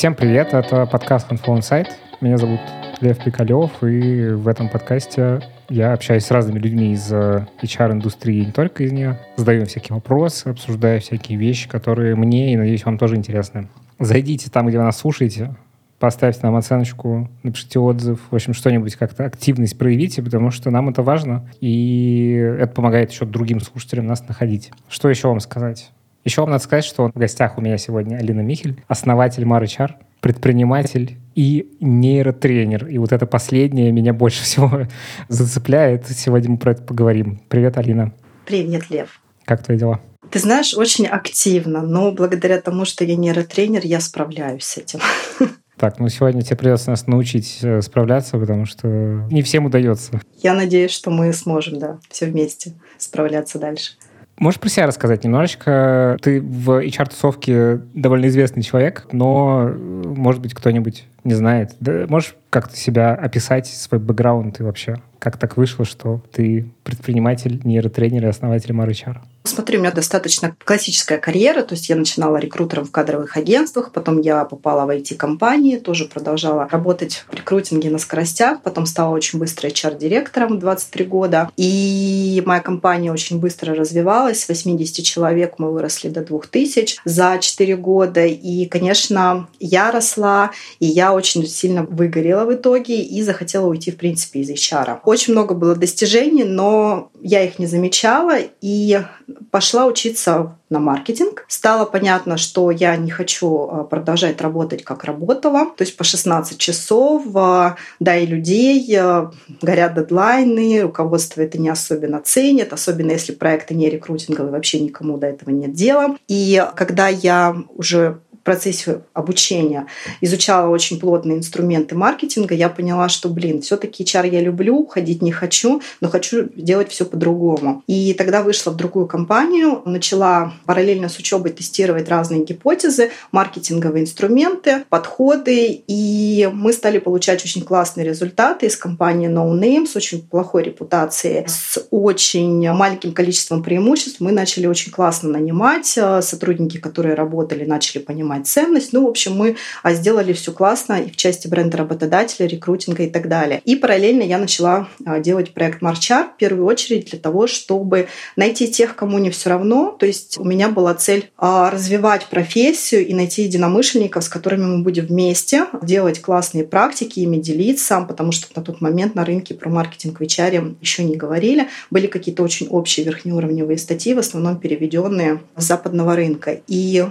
Всем привет, это подкаст Confluent Site. Меня зовут Лев Пикалев, и в этом подкасте я общаюсь с разными людьми из э, HR-индустрии, не только из нее. Задаю всякие вопросы, обсуждаю всякие вещи, которые мне и, надеюсь, вам тоже интересны. Зайдите там, где вы нас слушаете, поставьте нам оценочку, напишите отзыв, в общем, что-нибудь как-то активность проявите, потому что нам это важно, и это помогает еще другим слушателям нас находить. Что еще вам сказать? Еще вам надо сказать, что в гостях у меня сегодня Алина Михель, основатель MarHR, предприниматель и нейротренер. И вот это последнее меня больше всего зацепляет. Сегодня мы про это поговорим. Привет, Алина. Привет, Лев. Как твои дела? Ты знаешь, очень активно, но благодаря тому, что я нейротренер, я справляюсь с этим. Так, ну сегодня тебе придется нас научить э, справляться, потому что не всем удается. Я надеюсь, что мы сможем, да, все вместе справляться дальше. Можешь про себя рассказать немножечко? Ты в HR-тусовке довольно известный человек, но, может быть, кто-нибудь не знает. Да, можешь как-то себя описать, свой бэкграунд и вообще? Как так вышло, что ты предприниматель, нейротренер и основатель MarHR? Смотри, у меня достаточно классическая карьера, то есть я начинала рекрутером в кадровых агентствах, потом я попала в IT-компании, тоже продолжала работать в рекрутинге на скоростях, потом стала очень быстро HR-директором 23 года, и моя компания очень быстро развивалась, с 80 человек мы выросли до 2000 за 4 года, и, конечно, я росла, и я очень сильно выгорела в итоге и захотела уйти, в принципе, из HR. Очень много было достижений, но я их не замечала, и пошла учиться на маркетинг. Стало понятно, что я не хочу а, продолжать работать, как работала. То есть по 16 часов, а, да, и людей, а, горят дедлайны, руководство это не особенно ценит, особенно если проекты не рекрутинговые, вообще никому до этого нет дела. И когда я уже процессе обучения изучала очень плотные инструменты маркетинга, я поняла, что, блин, все-таки HR я люблю, ходить не хочу, но хочу делать все по-другому. И тогда вышла в другую компанию, начала параллельно с учебой тестировать разные гипотезы, маркетинговые инструменты, подходы, и мы стали получать очень классные результаты из компании No Name с очень плохой репутацией, с очень маленьким количеством преимуществ. Мы начали очень классно нанимать, э, сотрудники, которые работали, начали понимать понимать ценность. Ну, в общем, мы а, сделали все классно и в части бренда работодателя, рекрутинга и так далее. И параллельно я начала а, делать проект Марчар в первую очередь для того, чтобы найти тех, кому не все равно. То есть у меня была цель а, развивать профессию и найти единомышленников, с которыми мы будем вместе делать классные практики, ими делиться, потому что на тот момент на рынке про маркетинг в HR еще не говорили. Были какие-то очень общие верхнеуровневые статьи, в основном переведенные с западного рынка. И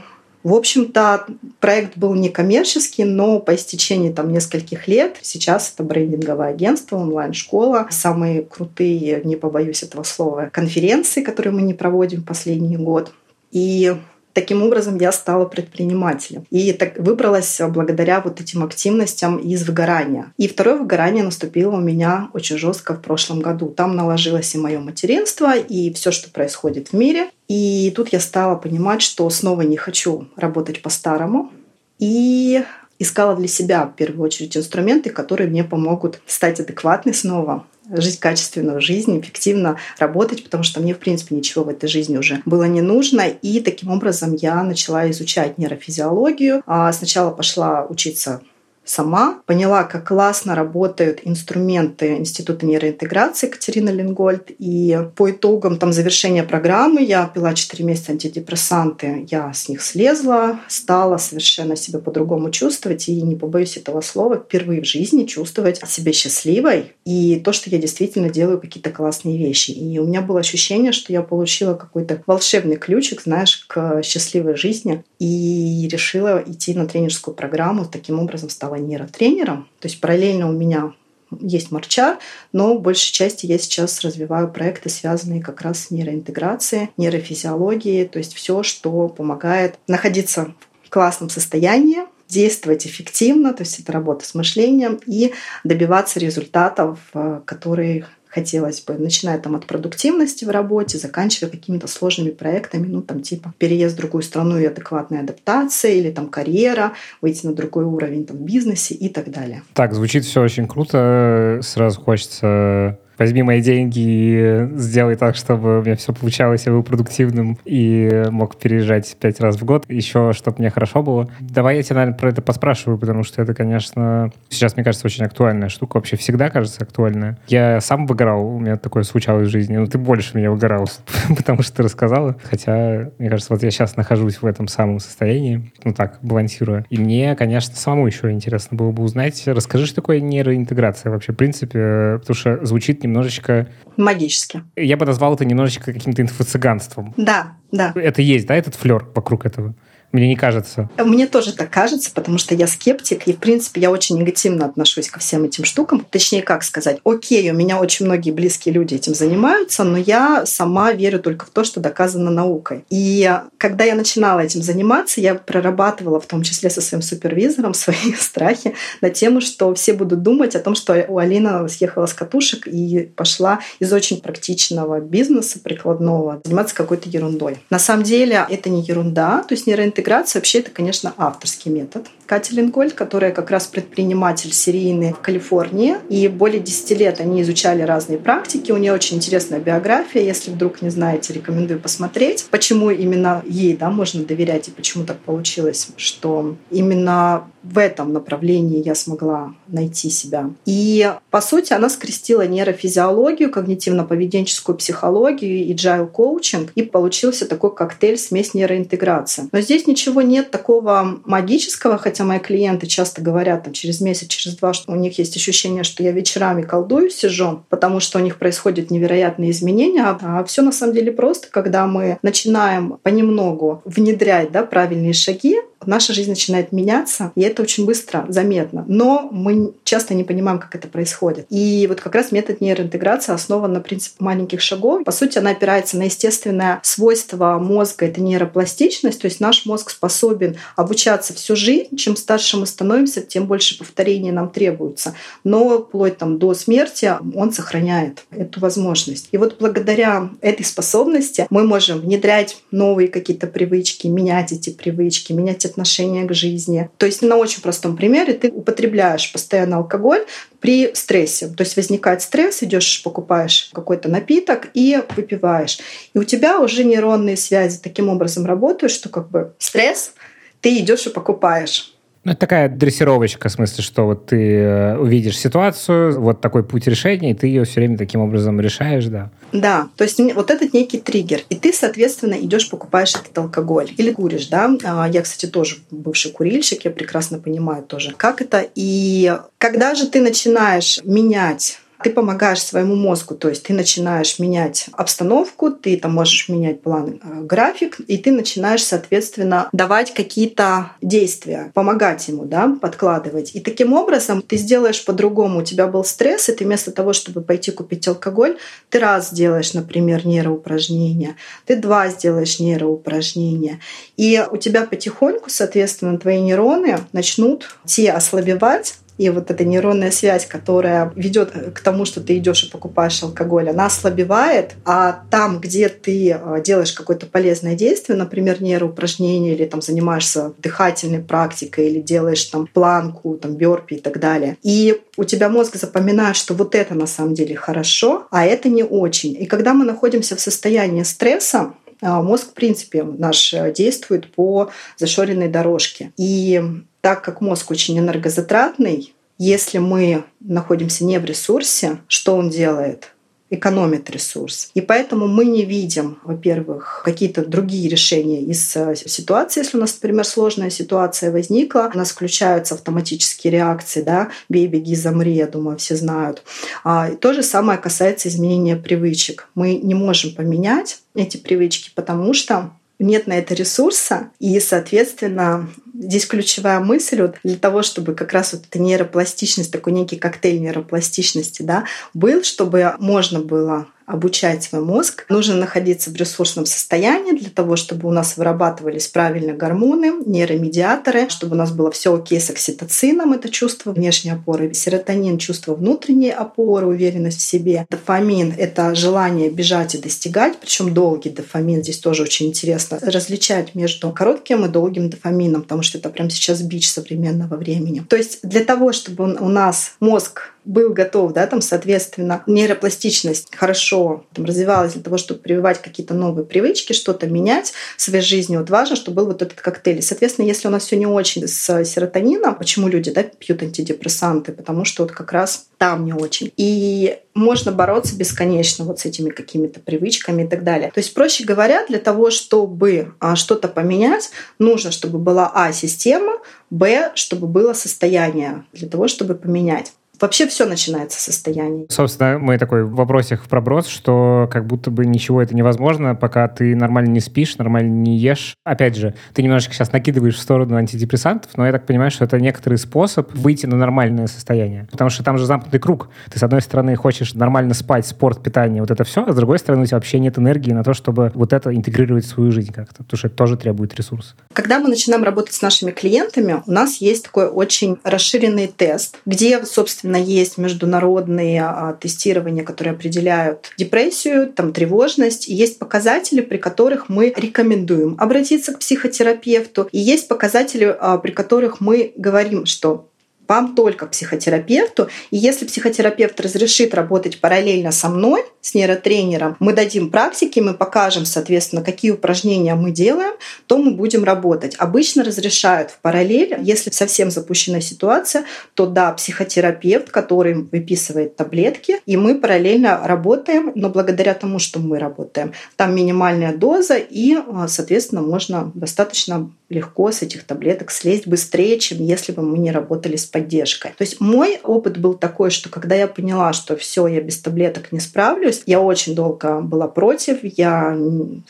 в общем-то, проект был не коммерческий, но по истечении там нескольких лет сейчас это брендинговое агентство, онлайн-школа, самые крутые, не побоюсь этого слова, конференции, которые мы не проводим последний год. И Таким образом, я стала предпринимателем. И так выбралась благодаря вот этим активностям из выгорания. И второе выгорание наступило у меня очень жестко в прошлом году. Там наложилось и мое материнство, и все, что происходит в мире. И тут я стала понимать, что снова не хочу работать по-старому. И искала для себя в первую очередь инструменты, которые мне помогут стать адекватной снова, жить качественную жизнь, эффективно работать, потому что мне, в принципе, ничего в этой жизни уже было не нужно. И таким образом я начала изучать нейрофизиологию. А сначала пошла учиться сама, поняла, как классно работают инструменты Института нейроинтеграции Катерины Лингольд. И по итогам там, завершения программы я пила 4 месяца антидепрессанты, я с них слезла, стала совершенно себя по-другому чувствовать и, не побоюсь этого слова, впервые в жизни чувствовать себя счастливой и то, что я действительно делаю какие-то классные вещи. И у меня было ощущение, что я получила какой-то волшебный ключик, знаешь, к счастливой жизни и решила идти на тренерскую программу, таким образом стала нейротренером. То есть параллельно у меня есть марчар, но в большей части я сейчас развиваю проекты, связанные как раз с нейроинтеграцией, нейрофизиологией, то есть все, что помогает находиться в классном состоянии, действовать эффективно, то есть это работа с мышлением и добиваться результатов, э, которые хотелось бы, начиная там от продуктивности в работе, заканчивая какими-то сложными проектами, ну там типа переезд в другую страну и адекватная адаптация, или там карьера, выйти на другой уровень там в бизнесе и так далее. Так, звучит все очень круто. Сразу хочется возьми мои деньги и сделай так, чтобы у меня все получалось, я был продуктивным и мог переезжать пять раз в год, еще чтобы мне хорошо было. Давай я тебя, наверное, про это поспрашиваю, потому что это, конечно, сейчас, мне кажется, очень актуальная штука, вообще всегда кажется актуальная. Я сам выгорал, у меня такое случалось в жизни, но ты больше меня выгорал, потому что ты рассказала, хотя, мне кажется, вот я сейчас нахожусь в этом самом состоянии, ну так, балансируя. И мне, конечно, самому еще интересно было бы узнать, расскажи, что такое нейроинтеграция вообще, в принципе, потому что звучит немножечко... Магически. Я бы назвал это немножечко каким-то инфо-цыганством. Да, да. Это есть, да, этот флер вокруг этого? Мне не кажется. Мне тоже так кажется, потому что я скептик, и, в принципе, я очень негативно отношусь ко всем этим штукам. Точнее, как сказать, окей, у меня очень многие близкие люди этим занимаются, но я сама верю только в то, что доказано наукой. И когда я начинала этим заниматься, я прорабатывала в том числе со своим супервизором свои страхи на тему, что все будут думать о том, что у Алина съехала с катушек и пошла из очень практичного бизнеса прикладного заниматься какой-то ерундой. На самом деле это не ерунда, то есть нейроинтеграция интеграция вообще это, конечно, авторский метод. Катя Лингольд, которая как раз предприниматель серийный в Калифорнии, и более 10 лет они изучали разные практики. У нее очень интересная биография. Если вдруг не знаете, рекомендую посмотреть, почему именно ей да, можно доверять и почему так получилось, что именно в этом направлении я смогла найти себя. И, по сути, она скрестила нейрофизиологию, когнитивно-поведенческую психологию и agile коучинг, и получился такой коктейль смесь нейроинтеграции. Но здесь ничего нет такого магического, хотя мои клиенты часто говорят там, через месяц, через два, что у них есть ощущение, что я вечерами колдую, сижу, потому что у них происходят невероятные изменения. А все на самом деле просто, когда мы начинаем понемногу внедрять да, правильные шаги, наша жизнь начинает меняться, и это очень быстро заметно. Но мы часто не понимаем, как это происходит. И вот как раз метод нейроинтеграции основан на принципе маленьких шагов. По сути, она опирается на естественное свойство мозга, это нейропластичность, то есть наш мозг способен обучаться всю жизнь. Чем старше мы становимся, тем больше повторений нам требуется. Но вплоть там, до смерти он сохраняет эту возможность. И вот благодаря этой способности мы можем внедрять новые какие-то привычки, менять эти привычки, менять отношение к жизни. То есть на очень простом примере ты употребляешь постоянно алкоголь при стрессе. То есть возникает стресс, идешь, покупаешь какой-то напиток и выпиваешь. И у тебя уже нейронные связи таким образом работают, что как бы стресс, ты идешь и покупаешь. Ну, это такая дрессировочка, в смысле, что вот ты э, увидишь ситуацию, вот такой путь решения, и ты ее все время таким образом решаешь, да. Да, то есть вот этот некий триггер. И ты, соответственно, идешь покупаешь этот алкоголь. Или куришь, да. А, я, кстати, тоже бывший курильщик, я прекрасно понимаю тоже, как это. И когда же ты начинаешь менять ты помогаешь своему мозгу, то есть ты начинаешь менять обстановку, ты там можешь менять план, э, график, и ты начинаешь, соответственно, давать какие-то действия, помогать ему, да, подкладывать. И таким образом ты сделаешь по-другому. У тебя был стресс, и ты вместо того, чтобы пойти купить алкоголь, ты раз сделаешь, например, нейроупражнения, ты два сделаешь нейроупражнения. И у тебя потихоньку, соответственно, твои нейроны начнут те ослабевать, и вот эта нейронная связь, которая ведет к тому, что ты идешь и покупаешь алкоголь, она ослабевает, а там, где ты э, делаешь какое-то полезное действие, например, нейроупражнение или там занимаешься дыхательной практикой или делаешь там планку, там бёрпи и так далее, и у тебя мозг запоминает, что вот это на самом деле хорошо, а это не очень. И когда мы находимся в состоянии стресса, э, мозг, в принципе, наш э, действует по зашоренной дорожке. И так как мозг очень энергозатратный, если мы находимся не в ресурсе, что он делает? Экономит ресурс. И поэтому мы не видим, во-первых, какие-то другие решения из э, ситуации. Если у нас, например, сложная ситуация возникла, у нас включаются автоматические реакции, да, бей, беги, замри, я думаю, все знают. А, и то же самое касается изменения привычек. Мы не можем поменять эти привычки, потому что нет на это ресурса, и, соответственно, здесь ключевая мысль вот для того, чтобы как раз вот эта нейропластичность, такой некий коктейль нейропластичности, да, был, чтобы можно было обучать свой мозг, нужно находиться в ресурсном состоянии для того, чтобы у нас вырабатывались правильно гормоны, нейромедиаторы, чтобы у нас было все окей с окситоцином, это чувство внешней опоры, серотонин, чувство внутренней опоры, уверенность в себе, дофамин — это желание бежать и достигать, причем долгий дофамин, здесь тоже очень интересно различать между коротким и долгим дофамином, потому что это прямо сейчас бич современного времени. То есть для того, чтобы у нас мозг был готов, да, там, соответственно, нейропластичность хорошо там, развивалась для того, чтобы прививать какие-то новые привычки, что-то менять в своей жизни. Вот важно, чтобы был вот этот коктейль. И, соответственно, если у нас все не очень с серотонином, почему люди да, пьют антидепрессанты? Потому что вот как раз там не очень. И можно бороться бесконечно вот с этими какими-то привычками и так далее. То есть, проще говоря, для того, чтобы а, что-то поменять, нужно, чтобы была А система, Б, чтобы было состояние для того, чтобы поменять. Вообще все начинается с состояния. Собственно, мы такой в вопросах проброс, что как будто бы ничего это невозможно, пока ты нормально не спишь, нормально не ешь. Опять же, ты немножечко сейчас накидываешь в сторону антидепрессантов, но я так понимаю, что это некоторый способ выйти на нормальное состояние. Потому что там же замкнутый круг. Ты, с одной стороны, хочешь нормально спать, спорт, питание, вот это все, а с другой стороны, у тебя вообще нет энергии на то, чтобы вот это интегрировать в свою жизнь как-то, потому что это тоже требует ресурсов. Когда мы начинаем работать с нашими клиентами, у нас есть такой очень расширенный тест, где, собственно, Естественно, есть международные а, тестирования, которые определяют депрессию, там, тревожность. И есть показатели, при которых мы рекомендуем обратиться к психотерапевту. И есть показатели, а, при которых мы говорим, что вам только психотерапевту. И если психотерапевт разрешит работать параллельно со мной, с нейротренером, мы дадим практики, мы покажем, соответственно, какие упражнения мы делаем, то мы будем работать. Обычно разрешают в параллель, если совсем запущена ситуация, то да, психотерапевт, который выписывает таблетки, и мы параллельно работаем, но благодаря тому, что мы работаем, там минимальная доза, и, соответственно, можно достаточно легко с этих таблеток слезть быстрее, чем если бы мы не работали с поддержкой. То есть мой опыт был такой, что когда я поняла, что все, я без таблеток не справлюсь, я очень долго была против. Я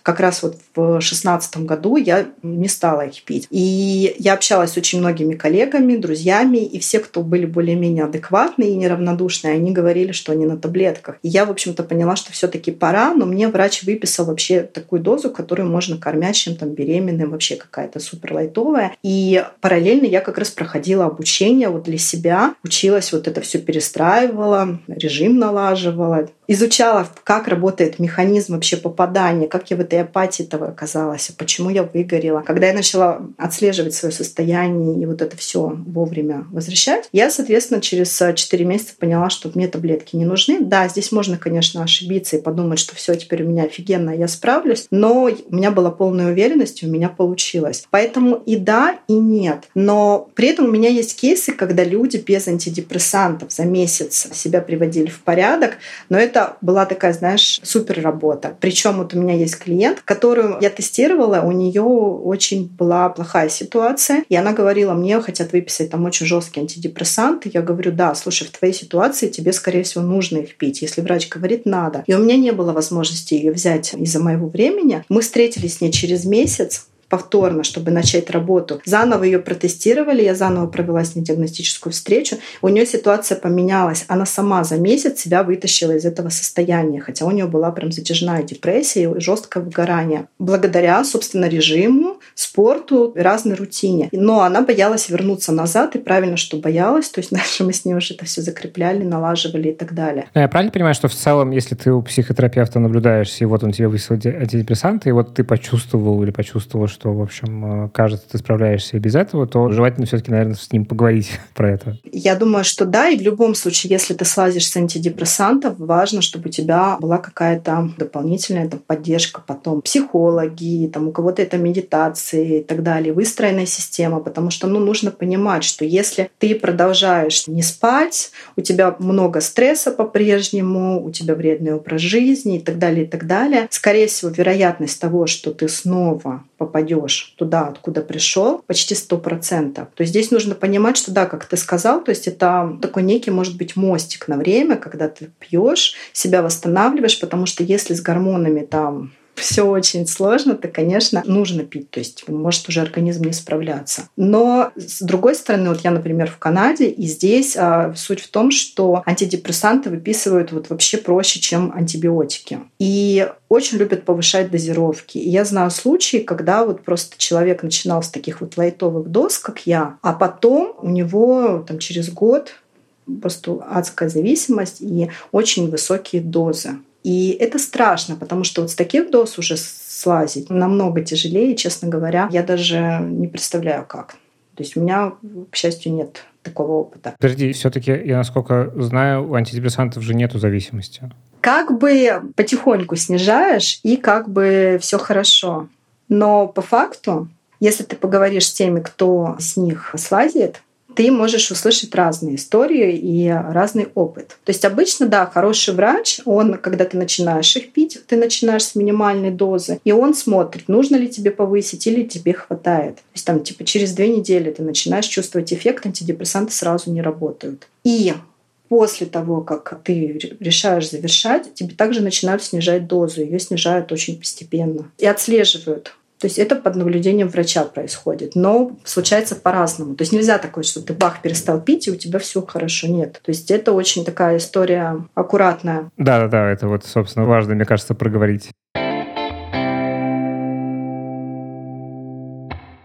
как раз вот в шестнадцатом году я не стала их пить. И я общалась с очень многими коллегами, друзьями, и все, кто были более-менее адекватные и неравнодушные, они говорили, что они на таблетках. И я, в общем-то, поняла, что все-таки пора, но мне врач выписал вообще такую дозу, которую можно кормящим, там, беременным, вообще какая-то супер лайтовая. И параллельно я как раз проходила обучение вот для себя, училась вот это все перестраивала, режим налаживала, изучала, как работает механизм вообще попадания, как я в этой апатии того оказалась, почему я выгорела. Когда я начала отслеживать свое состояние и вот это все вовремя возвращать, я, соответственно, через 4 месяца поняла, что мне таблетки не нужны. Да, здесь можно, конечно, ошибиться и подумать, что все теперь у меня офигенно, я справлюсь, но у меня была полная уверенность, у меня получилось. Поэтому и да, и нет. Но при этом у меня есть кейсы, когда люди без антидепрессантов за месяц себя приводили в порядок, но это была такая, знаешь, супер работа. Причем вот у меня есть клиент, которую я тестировала, у нее очень была плохая ситуация, и она говорила, мне хотят выписать там очень жесткие антидепрессанты. Я говорю, да, слушай, в твоей ситуации тебе, скорее всего, нужно их пить. Если врач говорит, надо. И у меня не было возможности ее взять из-за моего времени. Мы встретились с ней через месяц, повторно, чтобы начать работу. Заново ее протестировали, я заново провела с ней диагностическую встречу. У нее ситуация поменялась. Она сама за месяц себя вытащила из этого состояния, хотя у нее была прям затяжная депрессия и жесткое выгорание. Благодаря, собственно, режиму, спорту, разной рутине. Но она боялась вернуться назад, и правильно, что боялась. То есть дальше мы с ней уже это все закрепляли, налаживали и так далее. Но я правильно понимаю, что в целом, если ты у психотерапевта наблюдаешься, и вот он тебе выписал антидепрессанты, и вот ты почувствовал или почувствовал, что, в общем, э, кажется, ты справляешься и без этого, то желательно все-таки, наверное, с ним поговорить про это. Я думаю, что да, и в любом случае, если ты слазишь с антидепрессантов, важно, чтобы у тебя была какая-то дополнительная там, поддержка потом. Психологи, там, у кого-то это медитации и так далее, выстроенная система, потому что ну, нужно понимать, что если ты продолжаешь не спать, у тебя много стресса по-прежнему, у тебя вредный образ жизни и так далее, и так далее, скорее всего, вероятность того, что ты снова попадешь туда, откуда пришел, почти сто процентов. То есть здесь нужно понимать, что да, как ты сказал, то есть это такой некий, может быть, мостик на время, когда ты пьешь, себя восстанавливаешь, потому что если с гормонами там все очень сложно, то, конечно, нужно пить. То есть может уже организм не справляться. Но с другой стороны, вот я, например, в Канаде, и здесь а, суть в том, что антидепрессанты выписывают вот вообще проще, чем антибиотики. И очень любят повышать дозировки. И я знаю случаи, когда вот просто человек начинал с таких вот лайтовых доз, как я, а потом у него там через год просто адская зависимость и очень высокие дозы. И это страшно, потому что вот с таких доз уже слазить намного тяжелее, честно говоря. Я даже не представляю, как. То есть у меня, к счастью, нет такого опыта. Подожди, все-таки, я насколько знаю, у антидепрессантов же нету зависимости. Как бы потихоньку снижаешь, и как бы все хорошо. Но по факту, если ты поговоришь с теми, кто с них слазит, ты можешь услышать разные истории и разный опыт. То есть обычно, да, хороший врач, он, когда ты начинаешь их пить, ты начинаешь с минимальной дозы, и он смотрит, нужно ли тебе повысить или тебе хватает. То есть там типа через две недели ты начинаешь чувствовать эффект, антидепрессанты сразу не работают. И после того, как ты решаешь завершать, тебе также начинают снижать дозу. Ее снижают очень постепенно. И отслеживают то есть это под наблюдением врача происходит. Но случается по-разному. То есть нельзя такое, что ты бах перестал пить, и у тебя все хорошо. Нет. То есть это очень такая история аккуратная. Да-да-да, это вот, собственно, важно, мне кажется, проговорить.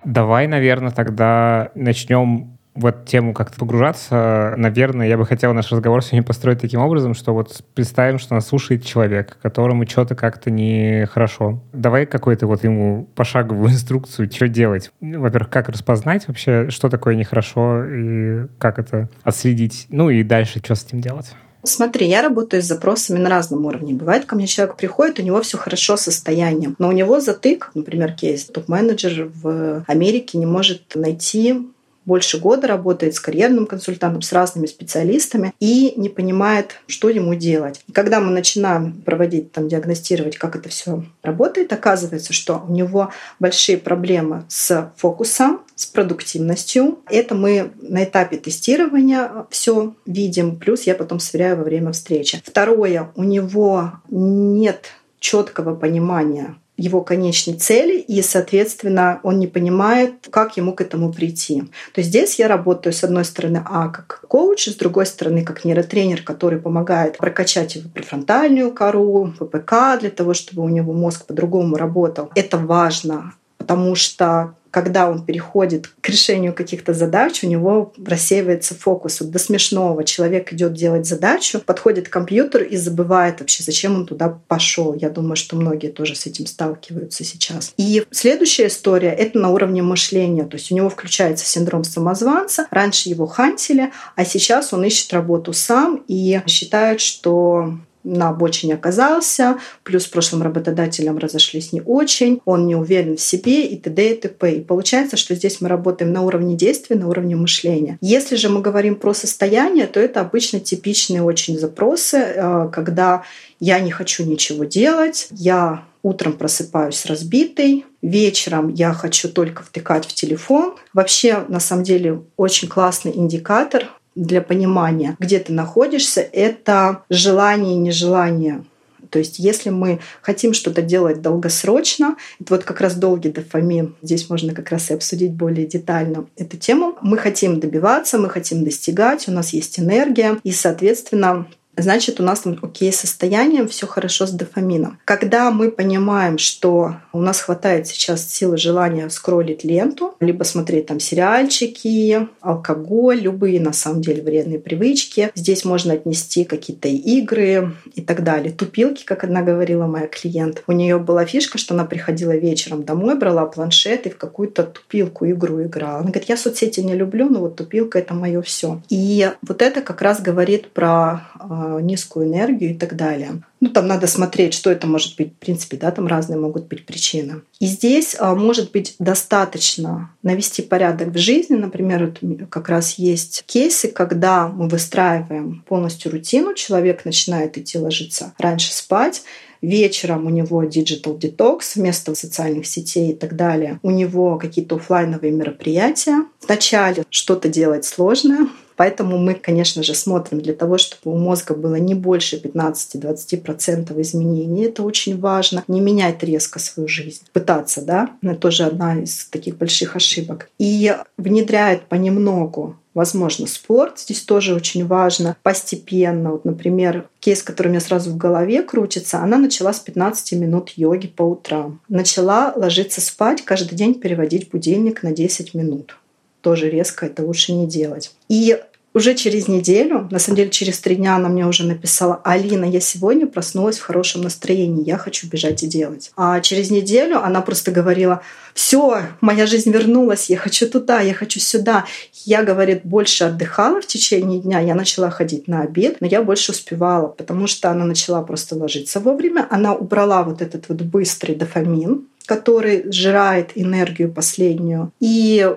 Давай, наверное, тогда начнем в эту тему как-то погружаться, наверное, я бы хотел наш разговор сегодня построить таким образом, что вот представим, что нас слушает человек, которому что-то как-то нехорошо. Давай какую-то вот ему пошаговую инструкцию, что делать. Во-первых, как распознать вообще, что такое нехорошо и как это отследить. Ну и дальше, что с этим делать. Смотри, я работаю с запросами на разном уровне. Бывает, ко мне человек приходит, у него все хорошо с состоянием, но у него затык, например, кейс, топ-менеджер в Америке не может найти больше года работает с карьерным консультантом, с разными специалистами и не понимает, что ему делать. Когда мы начинаем проводить, там, диагностировать, как это все работает, оказывается, что у него большие проблемы с фокусом, с продуктивностью. Это мы на этапе тестирования все видим, плюс я потом сверяю во время встречи. Второе, у него нет четкого понимания его конечной цели, и, соответственно, он не понимает, как ему к этому прийти. То есть здесь я работаю, с одной стороны, а как коуч, с другой стороны, как нейротренер, который помогает прокачать его префронтальную кору, ППК, для того, чтобы у него мозг по-другому работал. Это важно, потому что когда он переходит к решению каких-то задач, у него рассеивается фокус. Вот до смешного. Человек идет делать задачу, подходит к компьютеру и забывает вообще, зачем он туда пошел. Я думаю, что многие тоже с этим сталкиваются сейчас. И следующая история — это на уровне мышления. То есть у него включается синдром самозванца. Раньше его хантили, а сейчас он ищет работу сам и считает, что на обочине оказался, плюс с прошлым работодателем разошлись не очень, он не уверен в себе и т.д. и т.п. И получается, что здесь мы работаем на уровне действия, на уровне мышления. Если же мы говорим про состояние, то это обычно типичные очень запросы, э, когда я не хочу ничего делать, я утром просыпаюсь разбитой, вечером я хочу только втыкать в телефон. Вообще, на самом деле, очень классный индикатор для понимания, где ты находишься, это желание и нежелание. То есть если мы хотим что-то делать долгосрочно, это вот как раз долгий дофамин, здесь можно как раз и обсудить более детально эту тему. Мы хотим добиваться, мы хотим достигать, у нас есть энергия, и, соответственно, значит, у нас там окей состояние, все хорошо с дофамином. Когда мы понимаем, что у нас хватает сейчас силы желания скроллить ленту, либо смотреть там сериальчики, алкоголь, любые на самом деле вредные привычки, здесь можно отнести какие-то игры и так далее. Тупилки, как одна говорила моя клиент. У нее была фишка, что она приходила вечером домой, брала планшет и в какую-то тупилку игру играла. Она говорит, я соцсети не люблю, но вот тупилка это мое все. И вот это как раз говорит про а, низкую энергию и так далее. Ну, там надо смотреть, что это может быть. В принципе, да, там разные могут быть причины. И здесь а, может быть достаточно навести порядок в жизни. Например, вот как раз есть кейсы, когда мы выстраиваем полностью рутину, человек начинает идти ложиться раньше спать, вечером у него digital detox вместо социальных сетей и так далее. У него какие-то офлайновые мероприятия. Вначале что-то делать сложное, Поэтому мы, конечно же, смотрим для того, чтобы у мозга было не больше 15-20% изменений. Это очень важно. Не менять резко свою жизнь. Пытаться, да? Это тоже одна из таких больших ошибок. И внедряет понемногу Возможно, спорт здесь тоже очень важно. Постепенно, вот, например, кейс, который у меня сразу в голове крутится, она начала с 15 минут йоги по утрам. Начала ложиться спать, каждый день переводить будильник на 10 минут. Тоже резко это лучше не делать. И уже через неделю, на самом деле через три дня она мне уже написала, Алина, я сегодня проснулась в хорошем настроении, я хочу бежать и делать. А через неделю она просто говорила, все, моя жизнь вернулась, я хочу туда, я хочу сюда. Я, говорит, больше отдыхала в течение дня, я начала ходить на обед, но я больше успевала, потому что она начала просто ложиться вовремя, она убрала вот этот вот быстрый дофамин, который сжирает энергию последнюю. И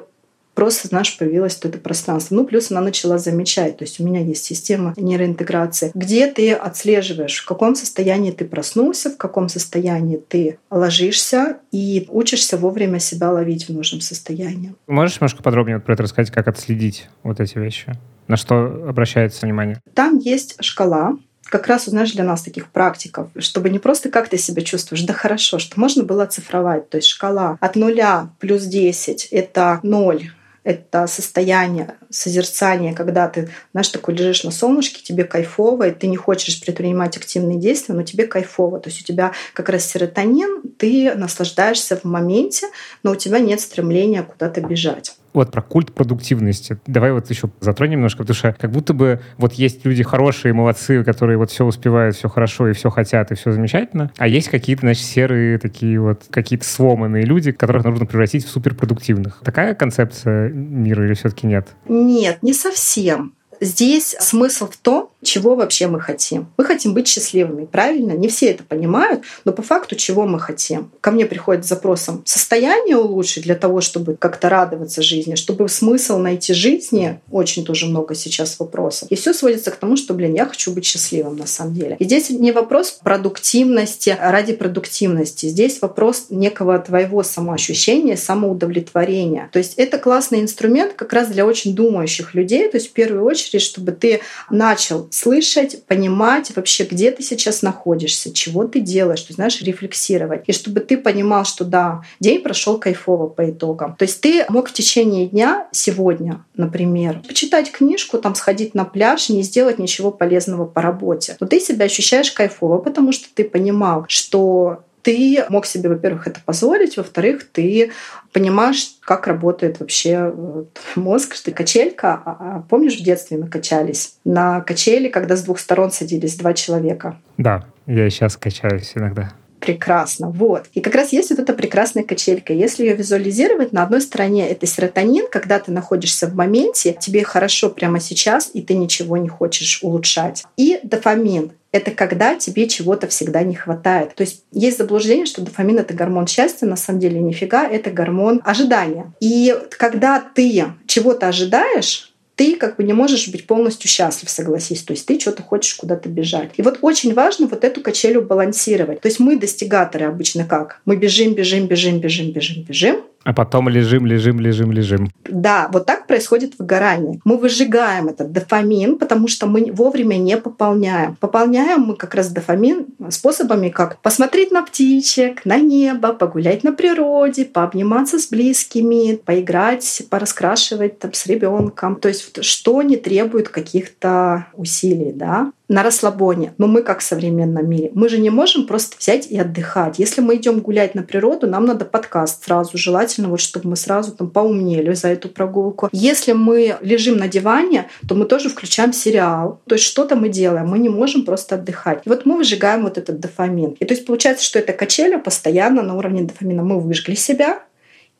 просто, знаешь, появилось вот это пространство. Ну, плюс она начала замечать. То есть у меня есть система нейроинтеграции, где ты отслеживаешь, в каком состоянии ты проснулся, в каком состоянии ты ложишься и учишься вовремя себя ловить в нужном состоянии. Можешь немножко подробнее про это рассказать, как отследить вот эти вещи? На что обращается внимание? Там есть шкала, как раз, знаешь, для нас таких практиков, чтобы не просто как ты себя чувствуешь, да хорошо, что можно было оцифровать. То есть шкала от нуля плюс 10 — это 0, это состояние созерцания, когда ты, знаешь, такой лежишь на солнышке, тебе кайфово, и ты не хочешь предпринимать активные действия, но тебе кайфово. То есть у тебя как раз серотонин, ты наслаждаешься в моменте, но у тебя нет стремления куда-то бежать вот про культ продуктивности. Давай вот еще затронем немножко, потому что как будто бы вот есть люди хорошие, молодцы, которые вот все успевают, все хорошо и все хотят, и все замечательно, а есть какие-то, значит, серые такие вот, какие-то сломанные люди, которых нужно превратить в суперпродуктивных. Такая концепция мира или все-таки нет? Нет, не совсем. Здесь смысл в том, чего вообще мы хотим. Мы хотим быть счастливыми, правильно? Не все это понимают, но по факту чего мы хотим. Ко мне приходит с запросом состояние улучшить для того, чтобы как-то радоваться жизни, чтобы смысл найти жизни. Очень тоже много сейчас вопросов. И все сводится к тому, что, блин, я хочу быть счастливым на самом деле. И здесь не вопрос продуктивности ради продуктивности. Здесь вопрос некого твоего самоощущения, самоудовлетворения. То есть это классный инструмент как раз для очень думающих людей. То есть в первую очередь, чтобы ты начал слышать, понимать вообще, где ты сейчас находишься, чего ты делаешь, ты знаешь, рефлексировать. И чтобы ты понимал, что да, день прошел кайфово по итогам. То есть ты мог в течение дня сегодня, например, почитать книжку, там сходить на пляж, не сделать ничего полезного по работе. Но ты себя ощущаешь кайфово, потому что ты понимал, что ты мог себе, во-первых, это позволить, во-вторых, ты понимаешь, как работает вообще э, мозг, что качелька. А, а помнишь, в детстве мы качались на качели, когда с двух сторон садились два человека? Да, я сейчас качаюсь иногда. Прекрасно. Вот. И как раз есть вот эта прекрасная качелька. Если ее визуализировать, на одной стороне это серотонин, когда ты находишься в моменте, тебе хорошо прямо сейчас, и ты ничего не хочешь улучшать. И дофамин это когда тебе чего-то всегда не хватает. То есть есть заблуждение, что дофамин — это гормон счастья. На самом деле нифига, это гормон ожидания. И когда ты чего-то ожидаешь, ты как бы не можешь быть полностью счастлив, согласись. То есть ты что-то хочешь куда-то бежать. И вот очень важно вот эту качелю балансировать. То есть мы достигаторы обычно как? Мы бежим, бежим, бежим, бежим, бежим, бежим. А потом лежим, лежим, лежим, лежим. Да, вот так происходит выгорание. Мы выжигаем этот дофамин, потому что мы вовремя не пополняем. Пополняем мы как раз дофамин способами, как посмотреть на птичек, на небо, погулять на природе, пообниматься с близкими, поиграть, пораскрашивать там, с ребенком. То есть что не требует каких-то усилий, да на расслабоне. Но мы как в современном мире. Мы же не можем просто взять и отдыхать. Если мы идем гулять на природу, нам надо подкаст сразу. Желательно, вот, чтобы мы сразу там поумнели за эту прогулку. Если мы лежим на диване, то мы тоже включаем сериал. То есть что-то мы делаем. Мы не можем просто отдыхать. И вот мы выжигаем вот этот дофамин. И то есть получается, что это качеля постоянно на уровне дофамина. Мы выжгли себя,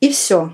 и все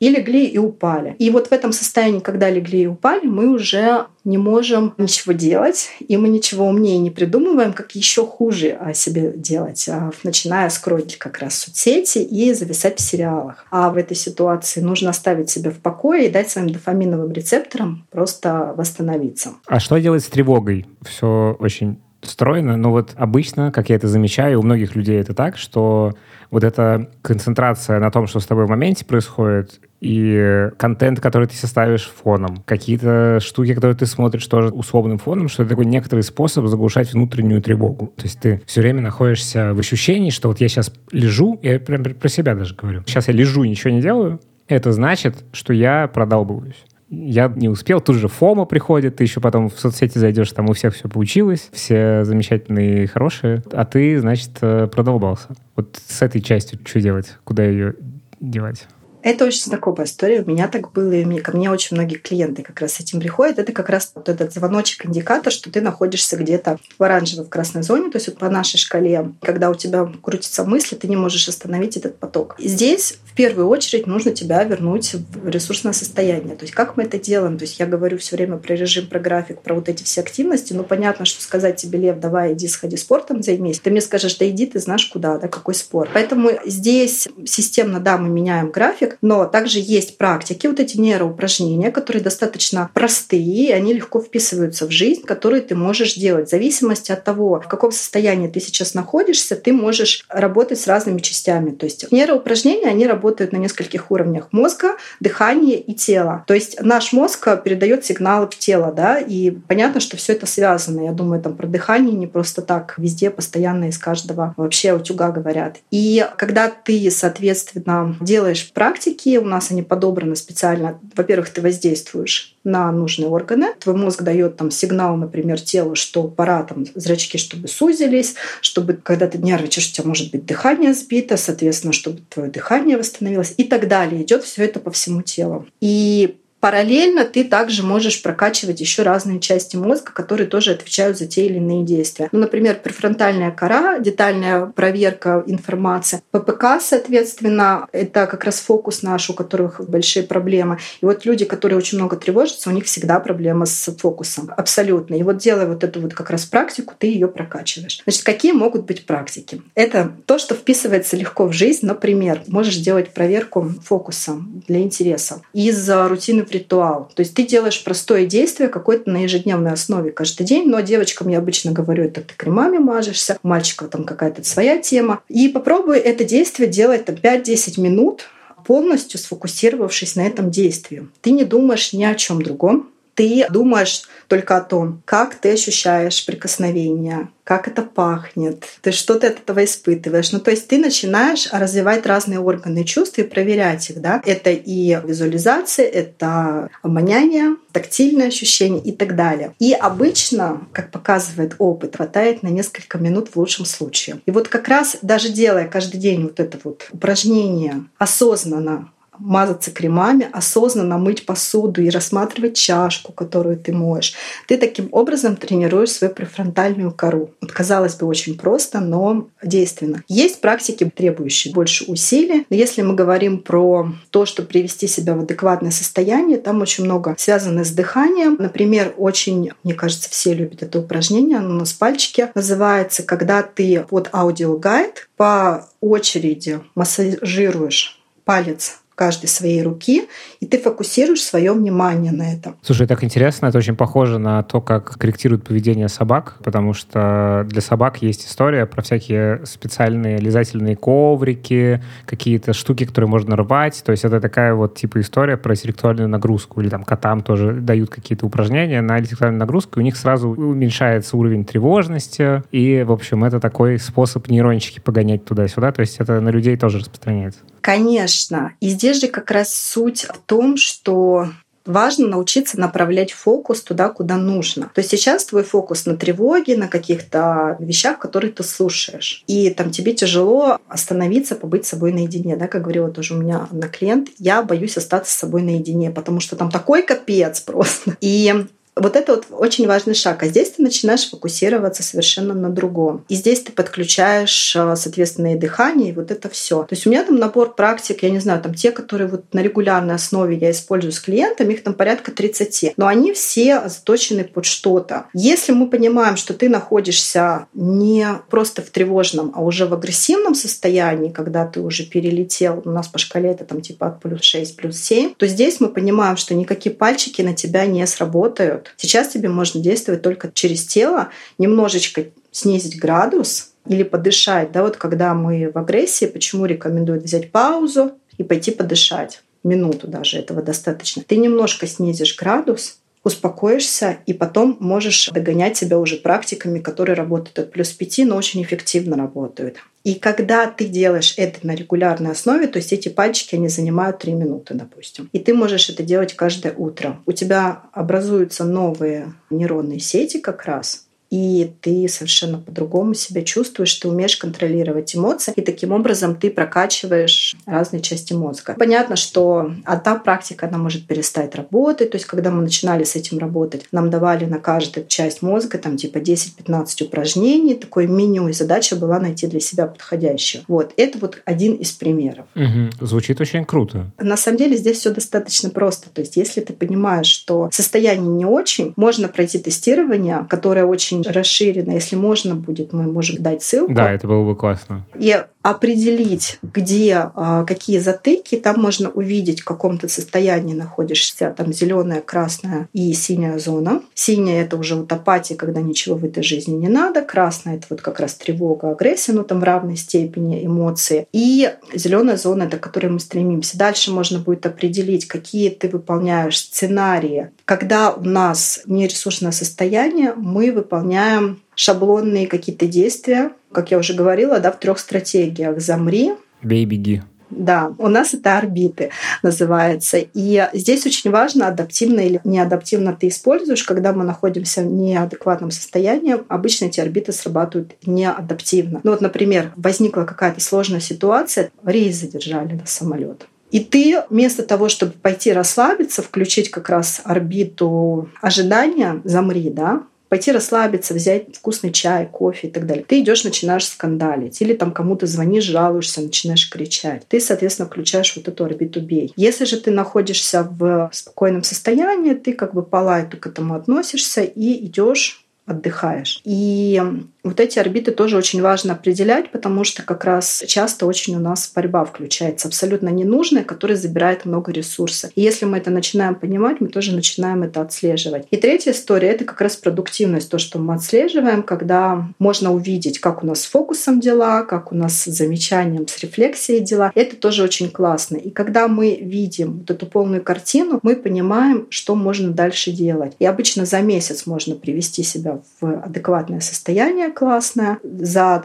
и легли и упали. И вот в этом состоянии, когда легли и упали, мы уже не можем ничего делать, и мы ничего умнее не придумываем, как еще хуже о себе делать, а, начиная скроллить как раз соцсети и зависать в сериалах. А в этой ситуации нужно оставить себя в покое и дать своим дофаминовым рецепторам просто восстановиться. А что делать с тревогой? Все очень встроено, но вот обычно, как я это замечаю, у многих людей это так, что вот эта концентрация на том, что с тобой в моменте происходит, и контент, который ты составишь фоном, какие-то штуки, которые ты смотришь тоже условным фоном, что это такой некоторый способ заглушать внутреннюю тревогу. То есть ты все время находишься в ощущении, что вот я сейчас лежу, я прям про себя даже говорю, сейчас я лежу, ничего не делаю, это значит, что я продалбываюсь я не успел, тут же Фома приходит, ты еще потом в соцсети зайдешь, там у всех все получилось, все замечательные и хорошие, а ты, значит, э, продолбался. Вот с этой частью что делать? Куда ее девать? Это очень знакомая история. У меня так было, и ко мне очень многие клиенты как раз с этим приходят. Это как раз вот этот звоночек, индикатор, что ты находишься где-то в оранжевой, в красной зоне. То есть вот по нашей шкале, когда у тебя крутятся мысли, ты не можешь остановить этот поток. И здесь в первую очередь нужно тебя вернуть в ресурсное состояние. То есть как мы это делаем? То есть я говорю все время про режим, про график, про вот эти все активности. Ну, понятно, что сказать тебе, Лев, давай иди сходи спортом займись. Ты мне скажешь, да иди, ты знаешь куда, да, какой спорт. Поэтому здесь системно, да, мы меняем график, но также есть практики, вот эти нейроупражнения, которые достаточно простые, и они легко вписываются в жизнь, которые ты можешь делать. В зависимости от того, в каком состоянии ты сейчас находишься, ты можешь работать с разными частями. То есть нейроупражнения, они работают на нескольких уровнях мозга, дыхания и тела. То есть наш мозг передает сигналы в тело, да, и понятно, что все это связано. Я думаю, там про дыхание не просто так везде постоянно из каждого вообще утюга говорят. И когда ты, соответственно, делаешь практику, практики, у нас они подобраны специально. Во-первых, ты воздействуешь на нужные органы. Твой мозг дает там сигнал, например, телу, что пора там зрачки, чтобы сузились, чтобы, когда ты нервничаешь, у тебя может быть дыхание сбито, соответственно, чтобы твое дыхание восстановилось и так далее. Идет все это по всему телу. И Параллельно ты также можешь прокачивать еще разные части мозга, которые тоже отвечают за те или иные действия. Ну, например, префронтальная кора, детальная проверка информации. ППК, соответственно, это как раз фокус наш, у которых большие проблемы. И вот люди, которые очень много тревожатся, у них всегда проблема с фокусом. Абсолютно. И вот делая вот эту вот как раз практику, ты ее прокачиваешь. Значит, какие могут быть практики? Это то, что вписывается легко в жизнь. Например, можешь делать проверку фокуса для интереса из рутины ритуал. То есть ты делаешь простое действие какое-то на ежедневной основе каждый день. Но девочкам я обычно говорю, это ты кремами мажешься, у мальчиков там какая-то своя тема. И попробуй это действие делать там 5-10 минут, полностью сфокусировавшись на этом действии. Ты не думаешь ни о чем другом, ты думаешь только о том, как ты ощущаешь прикосновение, как это пахнет, ты что ты от этого испытываешь. Ну, то есть ты начинаешь развивать разные органы чувств и проверять их, да. Это и визуализация, это обоняние, тактильное ощущение и так далее. И обычно, как показывает опыт, хватает на несколько минут в лучшем случае. И вот как раз даже делая каждый день вот это вот упражнение осознанно мазаться кремами, осознанно мыть посуду и рассматривать чашку, которую ты моешь. Ты таким образом тренируешь свою префронтальную кору. Вот, казалось бы, очень просто, но действенно. Есть практики, требующие больше усилий, но если мы говорим про то, чтобы привести себя в адекватное состояние, там очень много связано с дыханием. Например, очень, мне кажется, все любят это упражнение, оно у нас пальчики называется, когда ты под аудиогайд по очереди массажируешь палец каждой своей руки, и ты фокусируешь свое внимание на этом. Слушай, так интересно, это очень похоже на то, как корректируют поведение собак, потому что для собак есть история про всякие специальные лизательные коврики, какие-то штуки, которые можно рвать, то есть это такая вот типа история про интеллектуальную нагрузку, или там котам тоже дают какие-то упражнения на интеллектуальную нагрузку, и у них сразу уменьшается уровень тревожности, и, в общем, это такой способ нейрончики погонять туда-сюда, то есть это на людей тоже распространяется. Конечно. И здесь же как раз суть в том, что важно научиться направлять фокус туда, куда нужно. То есть сейчас твой фокус на тревоге, на каких-то вещах, которые ты слушаешь. И там тебе тяжело остановиться, побыть с собой наедине. Да, как говорила тоже у меня одна клиент, я боюсь остаться с собой наедине, потому что там такой капец просто. И вот это вот очень важный шаг. А здесь ты начинаешь фокусироваться совершенно на другом. И здесь ты подключаешь, а, соответственно, и дыхание, и вот это все. То есть у меня там набор практик, я не знаю, там те, которые вот на регулярной основе я использую с клиентами, их там порядка 30. Но они все заточены под что-то. Если мы понимаем, что ты находишься не просто в тревожном, а уже в агрессивном состоянии, когда ты уже перелетел, у нас по шкале это там типа от плюс 6, плюс 7, то здесь мы понимаем, что никакие пальчики на тебя не сработают, Сейчас тебе можно действовать только через тело, немножечко снизить градус или подышать. Да, вот когда мы в агрессии, почему рекомендуют взять паузу и пойти подышать? Минуту даже этого достаточно. Ты немножко снизишь градус, успокоишься, и потом можешь догонять себя уже практиками, которые работают от плюс 5, но очень эффективно работают. И когда ты делаешь это на регулярной основе, то есть эти пальчики, они занимают 3 минуты, допустим, и ты можешь это делать каждое утро, у тебя образуются новые нейронные сети как раз, и ты совершенно по-другому себя чувствуешь, ты умеешь контролировать эмоции, и таким образом ты прокачиваешь разные части мозга. Понятно, что одна практика, она может перестать работать, то есть когда мы начинали с этим работать, нам давали на каждую часть мозга там типа 10-15 упражнений, такое меню, и задача была найти для себя подходящую. Вот, это вот один из примеров. Угу. Звучит очень круто. На самом деле здесь все достаточно просто, то есть если ты понимаешь, что состояние не очень, можно пройти тестирование, которое очень очень расширено. Если можно будет, мы можем дать ссылку. Да, это было бы классно. И определить, где а, какие затыки, там можно увидеть, в каком-то состоянии находишься. Там зеленая, красная и синяя зона. Синяя это уже вот апатия, когда ничего в этой жизни не надо. Красная это вот как раз тревога, агрессия, ну там в равной степени эмоции. И зеленая зона это к которой мы стремимся. Дальше можно будет определить, какие ты выполняешь сценарии. Когда у нас нересурсное состояние, мы выполняем шаблонные какие-то действия, как я уже говорила, да, в трех стратегиях. Замри. Бей, беги. Да, у нас это орбиты называется. И здесь очень важно, адаптивно или неадаптивно ты используешь. Когда мы находимся в неадекватном состоянии, обычно эти орбиты срабатывают неадаптивно. Ну вот, например, возникла какая-то сложная ситуация, рейс задержали на самолет. И ты вместо того, чтобы пойти расслабиться, включить как раз орбиту ожидания, замри, да, пойти расслабиться, взять вкусный чай, кофе и так далее. Ты идешь, начинаешь скандалить, или там кому-то звонишь, жалуешься, начинаешь кричать. Ты, соответственно, включаешь вот эту орбиту бей. Если же ты находишься в спокойном состоянии, ты как бы по лайту к этому относишься и идешь отдыхаешь. И вот эти орбиты тоже очень важно определять, потому что как раз часто очень у нас борьба включается, абсолютно ненужная, которая забирает много ресурса. И если мы это начинаем понимать, мы тоже начинаем это отслеживать. И третья история — это как раз продуктивность, то, что мы отслеживаем, когда можно увидеть, как у нас с фокусом дела, как у нас с замечанием, с рефлексией дела. Это тоже очень классно. И когда мы видим вот эту полную картину, мы понимаем, что можно дальше делать. И обычно за месяц можно привести себя в адекватное состояние, классная. За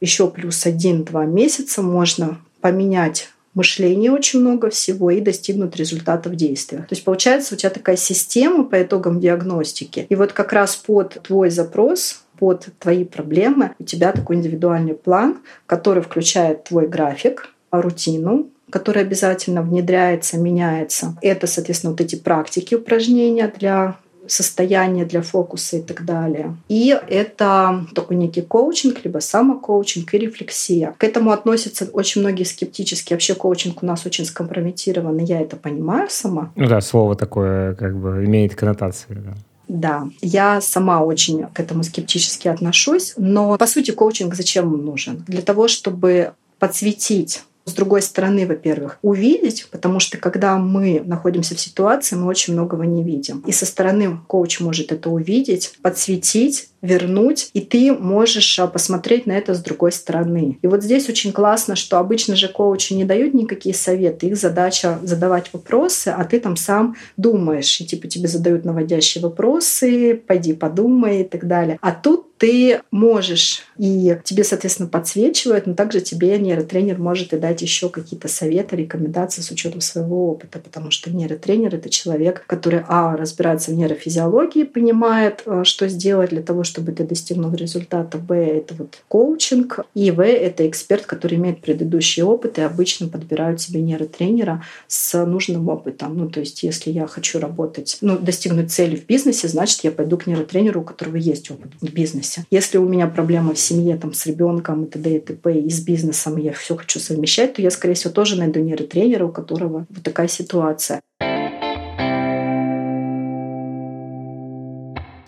еще плюс один-два месяца можно поменять мышление очень много всего и достигнуть результатов действия. То есть получается у тебя такая система по итогам диагностики. И вот как раз под твой запрос под твои проблемы у тебя такой индивидуальный план, который включает твой график, рутину, который обязательно внедряется, меняется. Это, соответственно, вот эти практики, упражнения для состояние для фокуса и так далее. И это такой некий коучинг, либо самокоучинг и рефлексия. К этому относятся очень многие скептически. Вообще коучинг у нас очень скомпрометирован, и я это понимаю сама. Ну да, слово такое как бы имеет коннотации. Да. Да, я сама очень к этому скептически отношусь, но по сути коучинг зачем он нужен? Для того, чтобы подсветить с другой стороны, во-первых, увидеть, потому что когда мы находимся в ситуации, мы очень многого не видим. И со стороны коуч может это увидеть, подсветить, вернуть, и ты можешь а, посмотреть на это с другой стороны. И вот здесь очень классно, что обычно же коучи не дают никакие советы, их задача задавать вопросы, а ты там сам думаешь, и типа тебе задают наводящие вопросы, пойди подумай и так далее. А тут ты можешь, и тебе, соответственно, подсвечивают, но также тебе нейротренер может и дать еще какие-то советы, рекомендации с учетом своего опыта, потому что нейротренер — это человек, который, а, разбирается в нейрофизиологии, понимает, э, что сделать для того, чтобы ты достигнул результата, б, это вот коучинг, и в, это эксперт, который имеет предыдущий опыт, и обычно подбирают себе нейротренера с нужным опытом. Ну, то есть, если я хочу работать, ну, достигнуть цели в бизнесе, значит, я пойду к нейротренеру, у которого есть опыт в бизнесе. Если у меня проблема в семье там, с ребенком и т.д. и т.п. и с бизнесом, я все хочу совмещать, то я, скорее всего, тоже найду нейротренера, у которого вот такая ситуация.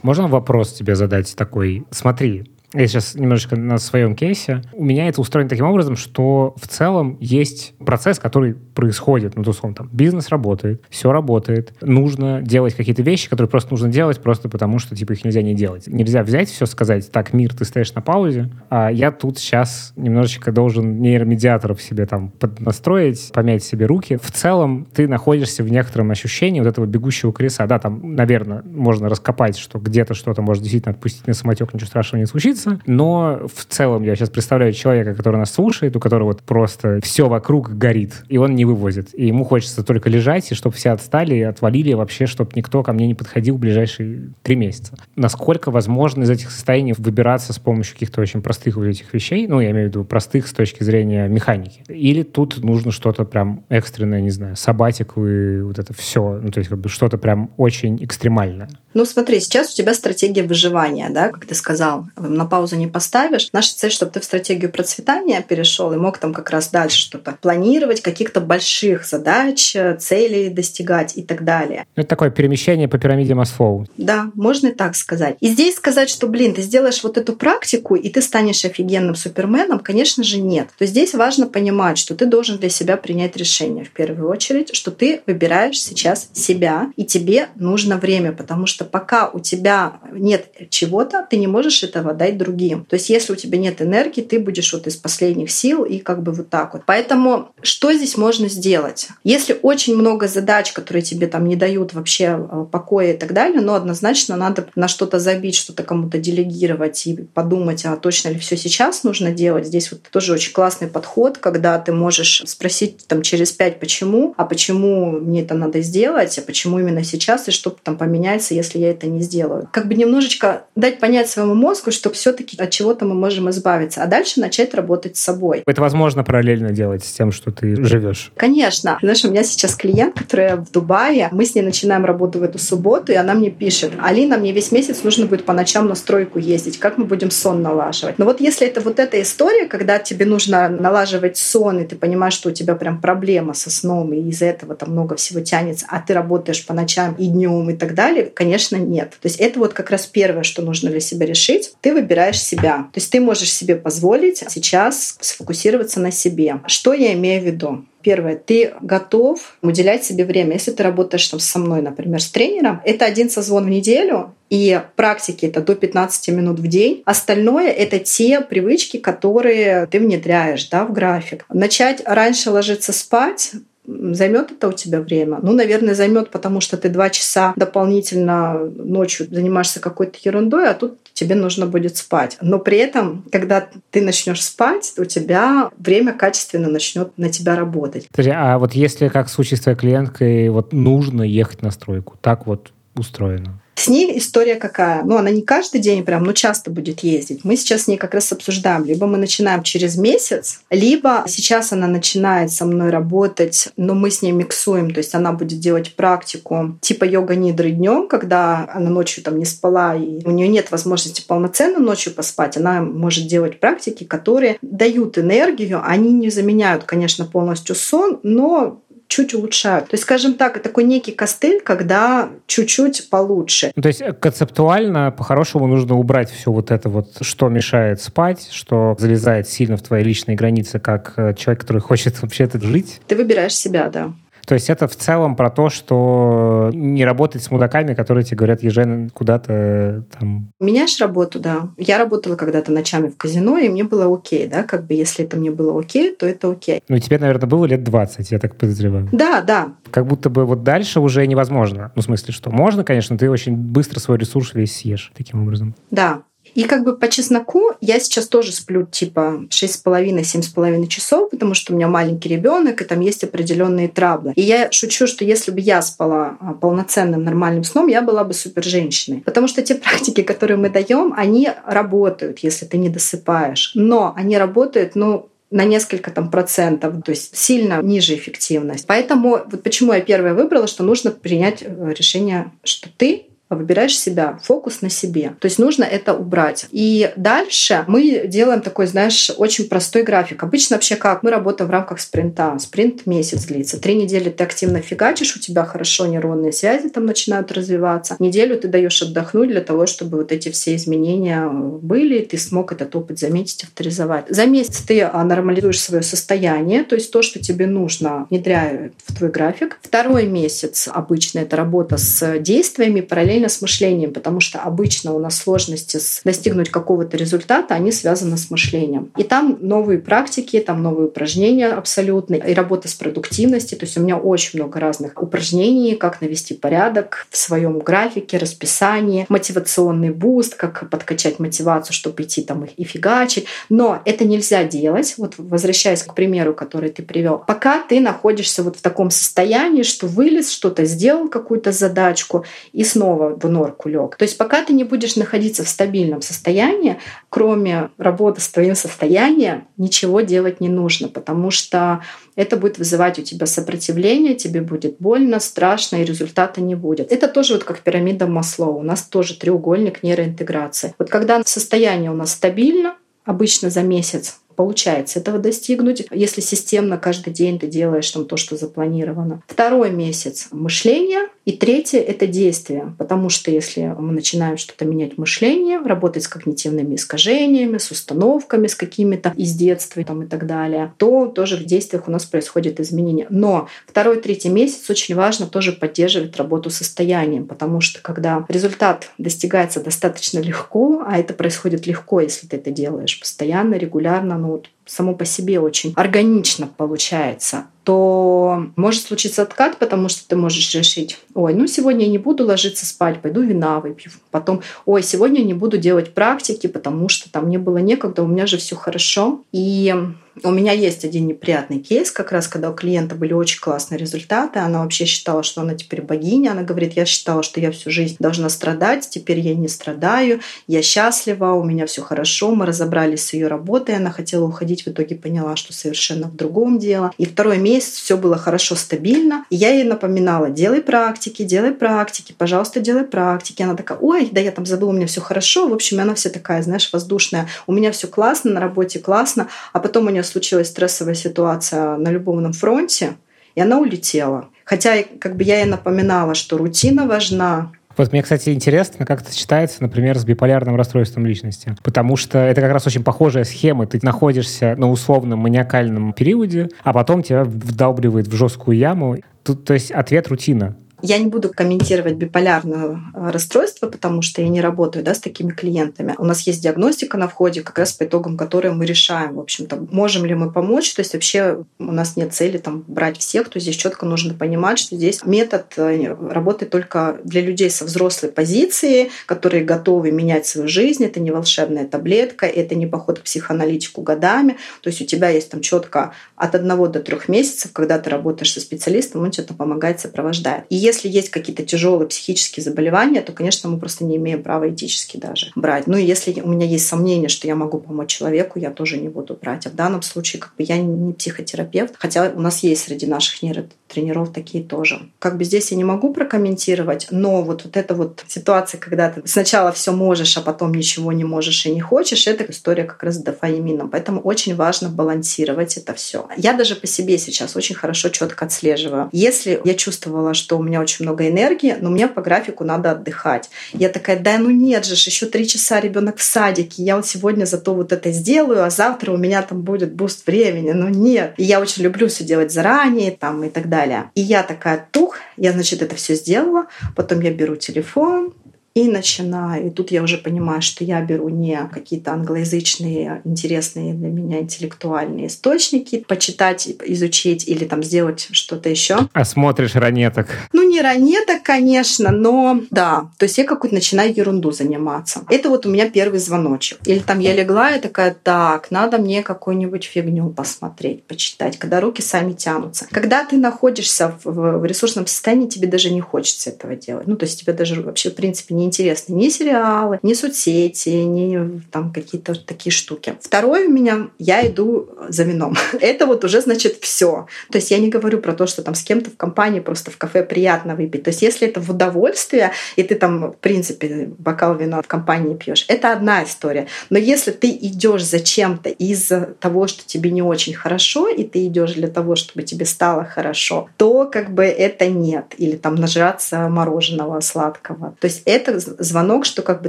Можно вопрос тебе задать такой? Смотри, я сейчас немножечко на своем кейсе, у меня это устроено таким образом, что в целом есть процесс, который происходит, ну, то есть он там, бизнес работает, все работает, нужно делать какие-то вещи, которые просто нужно делать просто потому, что, типа, их нельзя не делать. Нельзя взять все, сказать, так, мир, ты стоишь на паузе, а я тут сейчас немножечко должен нейромедиаторов себе там поднастроить, помять себе руки. В целом ты находишься в некотором ощущении вот этого бегущего колеса. Да, там, наверное, можно раскопать, что где-то что-то может действительно отпустить на самотек, ничего страшного не случится, но в целом я сейчас представляю человека, который нас слушает, у которого вот просто все вокруг горит, и он не вывозит. И ему хочется только лежать, и чтобы все отстали и отвалили вообще, чтобы никто ко мне не подходил в ближайшие три месяца. Насколько возможно из этих состояний выбираться с помощью каких-то очень простых вот этих вещей, ну, я имею в виду простых с точки зрения механики. Или тут нужно что-то прям экстренное, не знаю, сабатик и вот это все, ну, то есть как бы что-то прям очень экстремальное. Ну, смотри, сейчас у тебя стратегия выживания, да, как ты сказал, на паузу не поставишь. Наша цель, чтобы ты в стратегию процветания перешел и мог там как раз дальше что-то планировать, каких-то больших задач, целей достигать и так далее. Это такое перемещение по пирамиде Маслоу. Да, можно и так сказать. И здесь сказать, что, блин, ты сделаешь вот эту практику, и ты станешь офигенным суперменом, конечно же, нет. То здесь важно понимать, что ты должен для себя принять решение в первую очередь, что ты выбираешь сейчас себя, и тебе нужно время, потому что что пока у тебя нет чего-то, ты не можешь этого дать другим. То есть если у тебя нет энергии, ты будешь вот из последних сил и как бы вот так вот. Поэтому что здесь можно сделать? Если очень много задач, которые тебе там не дают вообще э, покоя и так далее, но однозначно надо на что-то забить, что-то кому-то делегировать и подумать, а точно ли все сейчас нужно делать. Здесь вот тоже очень классный подход, когда ты можешь спросить там через пять почему, а почему мне это надо сделать, а почему именно сейчас и что там поменяется, если я это не сделаю. Как бы немножечко дать понять своему мозгу, что все таки от чего-то мы можем избавиться, а дальше начать работать с собой. Это возможно параллельно делать с тем, что ты живешь? Конечно. Знаешь, у меня сейчас клиент, который в Дубае, мы с ней начинаем работу в эту субботу, и она мне пишет, Алина, мне весь месяц нужно будет по ночам на стройку ездить, как мы будем сон налаживать? Но вот если это вот эта история, когда тебе нужно налаживать сон, и ты понимаешь, что у тебя прям проблема со сном, и из-за этого там много всего тянется, а ты работаешь по ночам и днем и так далее, конечно, нет. То есть это вот как раз первое, что нужно для себя решить. Ты выбираешь себя. То есть ты можешь себе позволить сейчас сфокусироваться на себе. Что я имею в виду? Первое, ты готов уделять себе время. Если ты работаешь там со мной, например, с тренером, это один созвон в неделю, и практики это до 15 минут в день. Остальное это те привычки, которые ты внедряешь да, в график. Начать раньше ложиться спать, Займет это у тебя время? Ну, наверное, займет, потому что ты два часа дополнительно ночью занимаешься какой-то ерундой, а тут тебе нужно будет спать. Но при этом, когда ты начнешь спать, у тебя время качественно начнет на тебя работать. Подожди, а вот если, как в случае с твоей клиенткой, вот нужно ехать на стройку, так вот устроено? С ней история какая? Ну, она не каждый день прям, но часто будет ездить. Мы сейчас с ней как раз обсуждаем. Либо мы начинаем через месяц, либо сейчас она начинает со мной работать, но мы с ней миксуем. То есть она будет делать практику типа йога-нидры днем, когда она ночью там не спала, и у нее нет возможности полноценно ночью поспать. Она может делать практики, которые дают энергию. Они не заменяют, конечно, полностью сон, но чуть улучшают. То есть, скажем так, такой некий костыль, когда чуть-чуть получше. Ну, то есть концептуально, по-хорошему, нужно убрать все вот это вот, что мешает спать, что залезает сильно в твои личные границы, как э, человек, который хочет вообще-то жить. Ты выбираешь себя, да. То есть это в целом про то, что не работать с мудаками, которые тебе говорят, езжай куда-то там. Меняешь работу, да. Я работала когда-то ночами в казино, и мне было окей, да, как бы если это мне было окей, то это окей. Ну, тебе, наверное, было лет 20, я так подозреваю. Да, да. Как будто бы вот дальше уже невозможно. Ну, в смысле, что можно, конечно, ты очень быстро свой ресурс весь съешь таким образом. Да, и как бы по чесноку я сейчас тоже сплю типа 6,5-7,5 часов, потому что у меня маленький ребенок, и там есть определенные траблы. И я шучу, что если бы я спала а, полноценным нормальным сном, я была бы супер женщиной. Потому что те практики, которые мы даем, они работают, если ты не досыпаешь. Но они работают, ну, на несколько там процентов, то есть сильно ниже эффективность. Поэтому вот почему я первое выбрала, что нужно принять э, решение, что ты выбираешь себя, фокус на себе. То есть нужно это убрать. И дальше мы делаем такой, знаешь, очень простой график. Обычно вообще как? Мы работаем в рамках спринта. Спринт месяц длится. Три недели ты активно фигачишь, у тебя хорошо нейронные связи там начинают развиваться. Неделю ты даешь отдохнуть для того, чтобы вот эти все изменения были, ты смог этот опыт заметить, авторизовать. За месяц ты а, нормализуешь свое состояние, то есть то, что тебе нужно, внедряю в твой график. Второй месяц обычно это работа с действиями параллельно с мышлением, потому что обычно у нас сложности с достигнуть какого-то результата, они связаны с мышлением. И там новые практики, там новые упражнения абсолютно, и работа с продуктивностью. То есть у меня очень много разных упражнений, как навести порядок в своем графике, расписании, мотивационный boost, как подкачать мотивацию, чтобы идти там и фигачить. Но это нельзя делать, вот возвращаясь к примеру, который ты привел, пока ты находишься вот в таком состоянии, что вылез, что-то сделал, какую-то задачку, и снова в норку лег. То есть пока ты не будешь находиться в стабильном состоянии, кроме работы с твоим состоянием, ничего делать не нужно, потому что это будет вызывать у тебя сопротивление, тебе будет больно, страшно, и результата не будет. Это тоже вот как пирамида Маслоу. У нас тоже треугольник нейроинтеграции. Вот когда состояние у нас стабильно, обычно за месяц, получается этого достигнуть, если системно каждый день ты делаешь там то, что запланировано. Второй месяц — мышление, и третье — это действие, потому что если мы начинаем что-то менять мышление, работать с когнитивными искажениями, с установками, с какими-то из детства там, и так далее, то тоже в действиях у нас происходит изменение. Но второй, третий месяц очень важно тоже поддерживать работу состоянием, потому что когда результат достигается достаточно легко, а это происходит легко, если ты это делаешь постоянно, регулярно, ну, вот само по себе очень органично получается, то может случиться откат, потому что ты можешь решить, ой, ну сегодня я не буду ложиться спать, пойду вина выпью. Потом, ой, сегодня я не буду делать практики, потому что там мне было некогда, у меня же все хорошо. И у меня есть один неприятный кейс, как раз когда у клиента были очень классные результаты. Она вообще считала, что она теперь богиня. Она говорит, я считала, что я всю жизнь должна страдать, теперь я не страдаю, я счастлива, у меня все хорошо. Мы разобрались с ее работой, она хотела уходить, в итоге поняла, что совершенно в другом дело. И второй месяц все было хорошо, стабильно. И я ей напоминала, делай практики, делай практики, пожалуйста, делай практики. Она такая, ой, да я там забыла, у меня все хорошо. В общем, она вся такая, знаешь, воздушная. У меня все классно, на работе классно. А потом у нее случилась стрессовая ситуация на любовном фронте, и она улетела. Хотя как бы я ей напоминала, что рутина важна, вот мне, кстати, интересно, как это сочетается, например, с биполярным расстройством личности. Потому что это как раз очень похожая схема. Ты находишься на условном маниакальном периоде, а потом тебя вдалбливает в жесткую яму. Тут, то есть ответ рутина. Я не буду комментировать биполярное э, расстройство, потому что я не работаю да, с такими клиентами. У нас есть диагностика на входе, как раз по итогам которой мы решаем, в общем-то, можем ли мы помочь. То есть вообще у нас нет цели там, брать всех, то здесь четко нужно понимать, что здесь метод э, работает только для людей со взрослой позиции, которые готовы менять свою жизнь. Это не волшебная таблетка, это не поход к психоаналитику годами. То есть у тебя есть там четко от одного до трех месяцев, когда ты работаешь со специалистом, он тебе помогает, сопровождает. И если есть какие-то тяжелые психические заболевания, то, конечно, мы просто не имеем права этически даже брать. Ну и если у меня есть сомнение, что я могу помочь человеку, я тоже не буду брать. А в данном случае как бы я не психотерапевт, хотя у нас есть среди наших нейротренеров такие тоже. Как бы здесь я не могу прокомментировать, но вот, вот эта вот ситуация, когда ты сначала все можешь, а потом ничего не можешь и не хочешь, это история как раз с дофамином. Поэтому очень важно балансировать это все. Я даже по себе сейчас очень хорошо четко отслеживаю. Если я чувствовала, что у меня очень много энергии, но мне по графику надо отдыхать. Я такая, да ну нет же, еще три часа ребенок в садике, я вот сегодня зато вот это сделаю, а завтра у меня там будет boost времени. Ну нет. И я очень люблю все делать заранее там и так далее. И я такая, тух, я, значит, это все сделала, потом я беру телефон, и начинаю. И тут я уже понимаю, что я беру не какие-то англоязычные, интересные для меня интеллектуальные источники, почитать, изучить или там сделать что-то еще. А смотришь ранеток? Ну, не ранеток, конечно, но да. То есть я какую-то начинаю ерунду заниматься. Это вот у меня первый звоночек. Или там я легла и такая, так, надо мне какую-нибудь фигню посмотреть, почитать, когда руки сами тянутся. Когда ты находишься в, в ресурсном состоянии, тебе даже не хочется этого делать. Ну, то есть тебе даже вообще, в принципе, не не интересны ни сериалы, ни соцсети, ни там какие-то такие штуки. Второе у меня, я иду за вином. Это вот уже значит все. То есть я не говорю про то, что там с кем-то в компании просто в кафе приятно выпить. То есть если это в удовольствие, и ты там, в принципе, бокал вина в компании пьешь, это одна история. Но если ты идешь за чем-то из-за того, что тебе не очень хорошо, и ты идешь для того, чтобы тебе стало хорошо, то как бы это нет. Или там нажраться мороженого сладкого. То есть это звонок, что как бы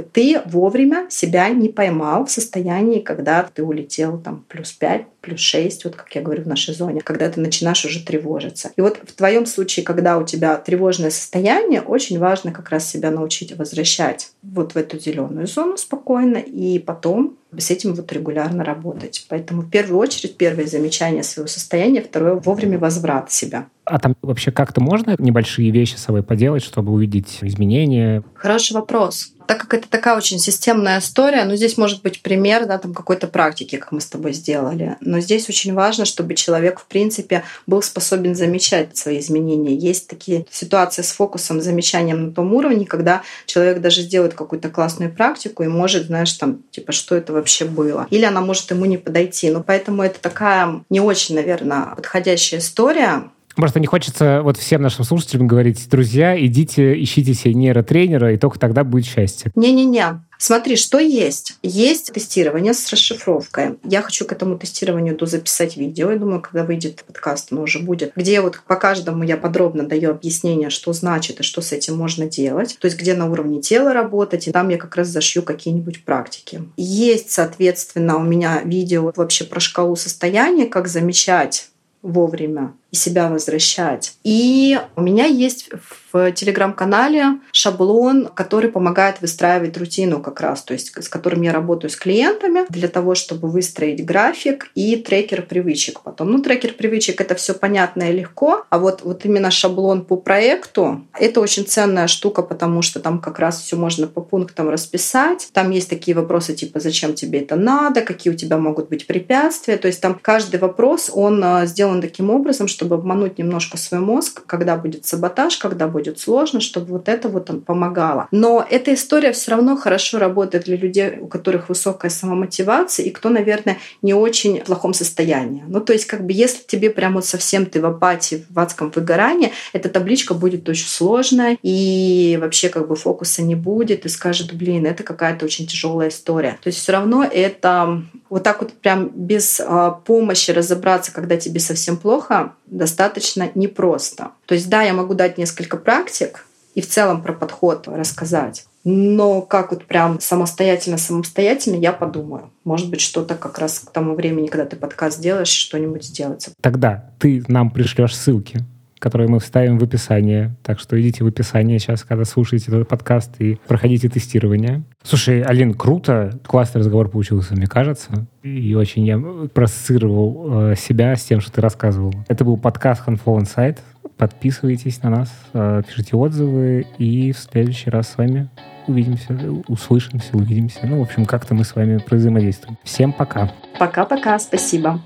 ты вовремя себя не поймал в состоянии, когда ты улетел там плюс 5, плюс 6, вот как я говорю в нашей зоне, когда ты начинаешь уже тревожиться. И вот в твоем случае, когда у тебя тревожное состояние, очень важно как раз себя научить возвращать вот в эту зеленую зону спокойно и потом с этим вот регулярно работать. Поэтому в первую очередь первое замечание своего состояния, второе вовремя возврат себя. А там вообще как-то можно небольшие вещи с собой поделать, чтобы увидеть изменения? Хороший вопрос. Так как это такая очень системная история, ну здесь может быть пример да, там какой-то практики, как мы с тобой сделали. Но здесь очень важно, чтобы человек, в принципе, был способен замечать свои изменения. Есть такие ситуации с фокусом, замечанием на том уровне, когда человек даже сделает какую-то классную практику и может, знаешь, там, типа, что это вообще было. Или она может ему не подойти. Но поэтому это такая не очень, наверное, подходящая история. Просто не хочется вот всем нашим слушателям говорить, друзья, идите, ищите себе нейротренера, и только тогда будет счастье. Не-не-не. Смотри, что есть. Есть тестирование с расшифровкой. Я хочу к этому тестированию записать видео. Я думаю, когда выйдет подкаст, оно уже будет. Где вот по каждому я подробно даю объяснение, что значит и что с этим можно делать. То есть где на уровне тела работать. И там я как раз зашью какие-нибудь практики. Есть, соответственно, у меня видео вообще про шкалу состояния, как замечать вовремя себя возвращать. И у меня есть в телеграм-канале шаблон, который помогает выстраивать рутину как раз, то есть с которым я работаю с клиентами для того, чтобы выстроить график и трекер привычек потом. Ну, трекер привычек — это все понятно и легко, а вот, вот именно шаблон по проекту — это очень ценная штука, потому что там как раз все можно по пунктам расписать. Там есть такие вопросы типа «Зачем тебе это надо?», «Какие у тебя могут быть препятствия?». То есть там каждый вопрос, он а, сделан таким образом, чтобы обмануть немножко свой мозг, когда будет саботаж, когда будет сложно, чтобы вот это вот помогало. Но эта история все равно хорошо работает для людей, у которых высокая самомотивация и кто, наверное, не очень в плохом состоянии. Ну, то есть, как бы, если тебе прям вот совсем ты в апатии, в адском выгорании, эта табличка будет очень сложная, и вообще как бы фокуса не будет, и скажет, блин, это какая-то очень тяжелая история. То есть все равно это вот так вот прям без а, помощи разобраться, когда тебе совсем плохо, достаточно непросто. То есть да, я могу дать несколько практик и в целом про подход рассказать. Но как вот прям самостоятельно-самостоятельно я подумаю. Может быть, что-то как раз к тому времени, когда ты подкаст делаешь, что-нибудь сделается. Тогда ты нам пришлешь ссылки которые мы вставим в описание. Так что идите в описание сейчас, когда слушаете этот подкаст, и проходите тестирование. Слушай, Алин, круто. Классный разговор получился, мне кажется. И очень я проассоциировал э, себя с тем, что ты рассказывал. Это был подкаст Handful Insight. Подписывайтесь на нас, э, пишите отзывы, и в следующий раз с вами увидимся, услышимся, увидимся. Ну, в общем, как-то мы с вами взаимодействуем. Всем пока. Пока-пока, спасибо.